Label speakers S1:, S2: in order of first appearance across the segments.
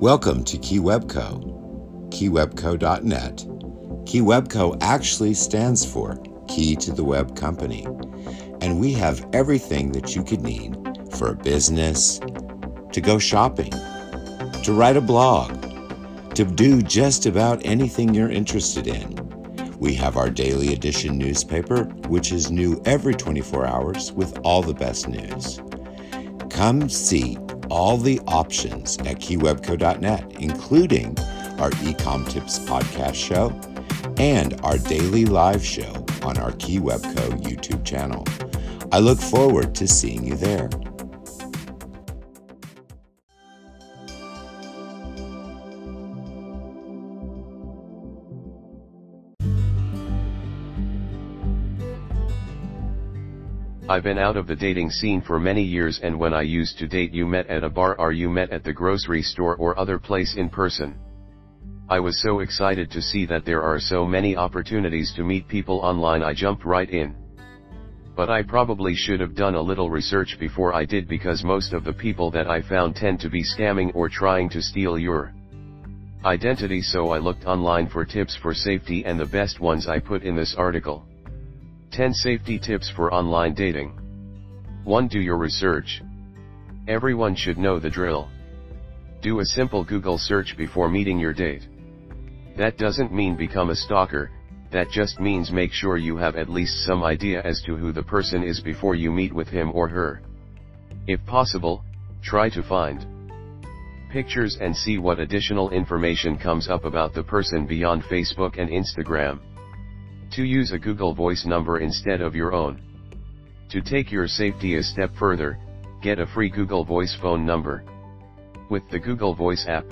S1: Welcome to KeyWebCo, keywebco.net. KeyWebCo actually stands for Key to the Web Company, and we have everything that you could need for a business, to go shopping, to write a blog, to do just about anything you're interested in. We have our daily edition newspaper, which is new every 24 hours with all the best news. Come see all the options at keywebco.net, including our Ecom Tips podcast show and our daily live show on our KeyWebco YouTube channel. I look forward to seeing you there.
S2: I've been out of the dating scene for many years and when I used to date you met at a bar or you met at the grocery store or other place in person. I was so excited to see that there are so many opportunities to meet people online I jumped right in. But I probably should have done a little research before I did because most of the people that I found tend to be scamming or trying to steal your identity so I looked online for tips for safety and the best ones I put in this article. 10 Safety Tips for Online Dating 1. Do your research. Everyone should know the drill. Do a simple Google search before meeting your date. That doesn't mean become a stalker, that just means make sure you have at least some idea as to who the person is before you meet with him or her. If possible, try to find pictures and see what additional information comes up about the person beyond Facebook and Instagram. To use a Google Voice number instead of your own. To take your safety a step further, get a free Google Voice phone number. With the Google Voice app,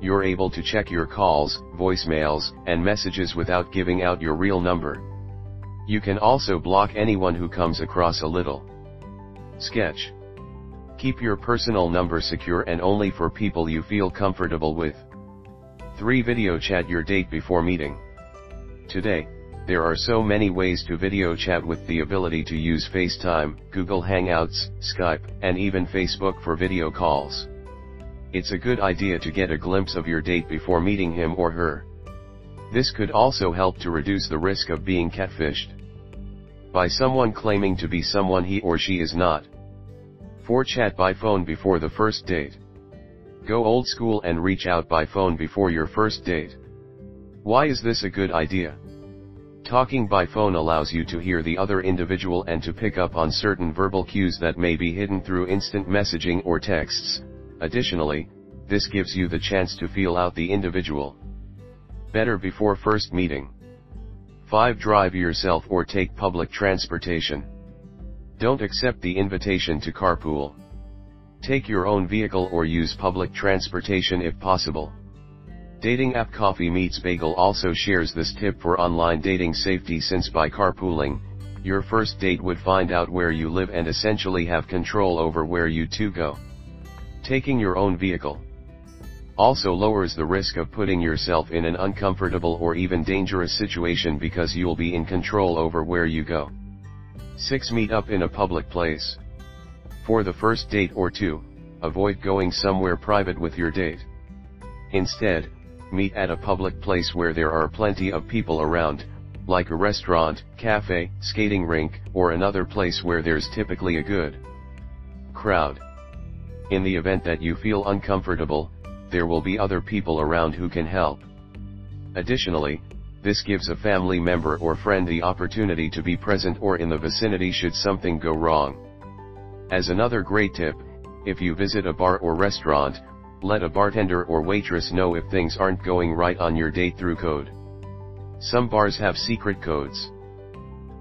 S2: you're able to check your calls, voicemails, and messages without giving out your real number. You can also block anyone who comes across a little sketch. Keep your personal number secure and only for people you feel comfortable with. 3. Video chat your date before meeting. Today, there are so many ways to video chat with the ability to use FaceTime, Google Hangouts, Skype, and even Facebook for video calls. It's a good idea to get a glimpse of your date before meeting him or her. This could also help to reduce the risk of being catfished by someone claiming to be someone he or she is not. 4. Chat by phone before the first date. Go old school and reach out by phone before your first date. Why is this a good idea? Talking by phone allows you to hear the other individual and to pick up on certain verbal cues that may be hidden through instant messaging or texts. Additionally, this gives you the chance to feel out the individual. Better before first meeting. 5. Drive yourself or take public transportation. Don't accept the invitation to carpool. Take your own vehicle or use public transportation if possible. Dating app Coffee Meets Bagel also shares this tip for online dating safety since by carpooling, your first date would find out where you live and essentially have control over where you two go. Taking your own vehicle also lowers the risk of putting yourself in an uncomfortable or even dangerous situation because you'll be in control over where you go. 6. Meet up in a public place. For the first date or two, avoid going somewhere private with your date. Instead, meet at a public place where there are plenty of people around, like a restaurant, cafe, skating rink, or another place where there's typically a good crowd. In the event that you feel uncomfortable, there will be other people around who can help. Additionally, this gives a family member or friend the opportunity to be present or in the vicinity should something go wrong. As another great tip, if you visit a bar or restaurant, let a bartender or waitress know if things aren't going right on your date through code. Some bars have secret codes.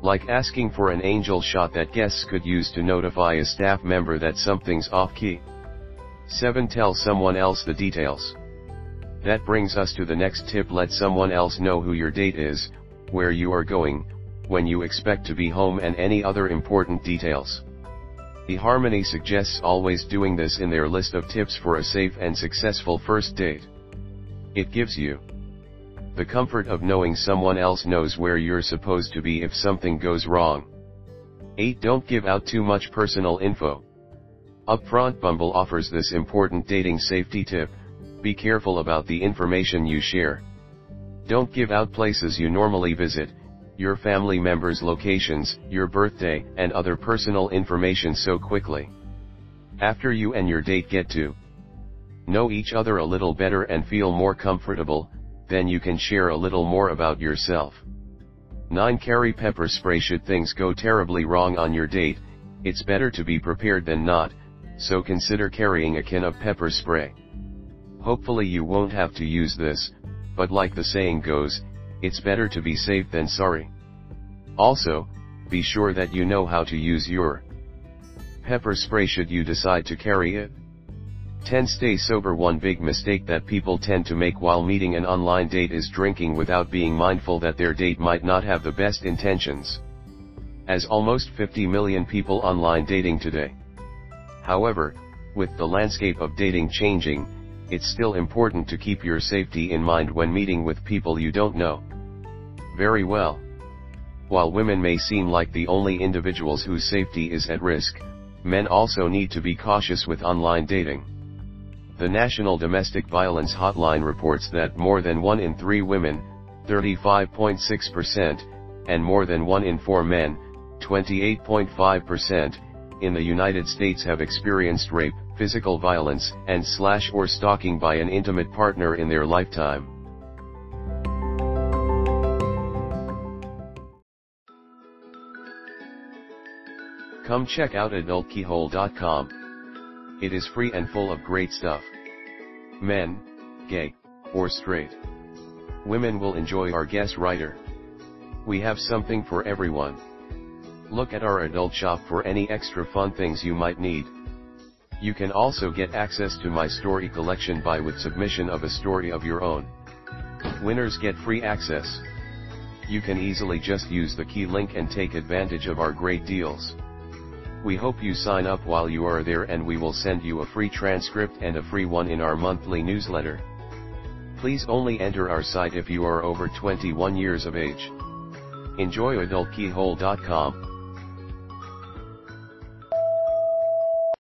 S2: Like asking for an angel shot that guests could use to notify a staff member that something's off key. 7. Tell someone else the details. That brings us to the next tip let someone else know who your date is, where you are going, when you expect to be home and any other important details eHarmony suggests always doing this in their list of tips for a safe and successful first date. It gives you the comfort of knowing someone else knows where you're supposed to be if something goes wrong. 8. Don't give out too much personal info. Upfront Bumble offers this important dating safety tip, Be careful about the information you share. Don't give out places you normally visit, your family members' locations, your birthday, and other personal information so quickly. After you and your date get to know each other a little better and feel more comfortable, then you can share a little more about yourself. 9. Carry pepper spray Should things go terribly wrong on your date, it's better to be prepared than not, so consider carrying a can of pepper spray. Hopefully you won't have to use this, but like the saying goes, it's better to be safe than sorry. Also, be sure that you know how to use your pepper spray should you decide to carry it. 10. Stay sober One big mistake that people tend to make while meeting an online date is drinking without being mindful that their date might not have the best intentions. As almost 50 million people online dating today. However, with the landscape of dating changing, it's still important to keep your safety in mind when meeting with people you don't know. Very well. While women may seem like the only individuals whose safety is at risk, men also need to be cautious with online dating. The National Domestic Violence Hotline reports that more than 1 in 3 women, 35.6%, and more than 1 in 4 men, 28.5%, in the United States have experienced rape, physical violence, and slash or stalking by an intimate partner in their lifetime. Come check out adultkeyhole.com. It is free and full of great stuff. Men, gay, or straight. Women will enjoy our guest writer. We have something for everyone. Look at our adult shop for any extra fun things you might need. You can also get access to my story collection by with submission of a story of your own. Winners get free access. You can easily just use the key link and take advantage of our great deals. We hope you sign up while you are there and we will send you a free transcript and a free one in our monthly newsletter. Please only enter our site if you are over 21 years of age. Enjoy adultkeyhole.com.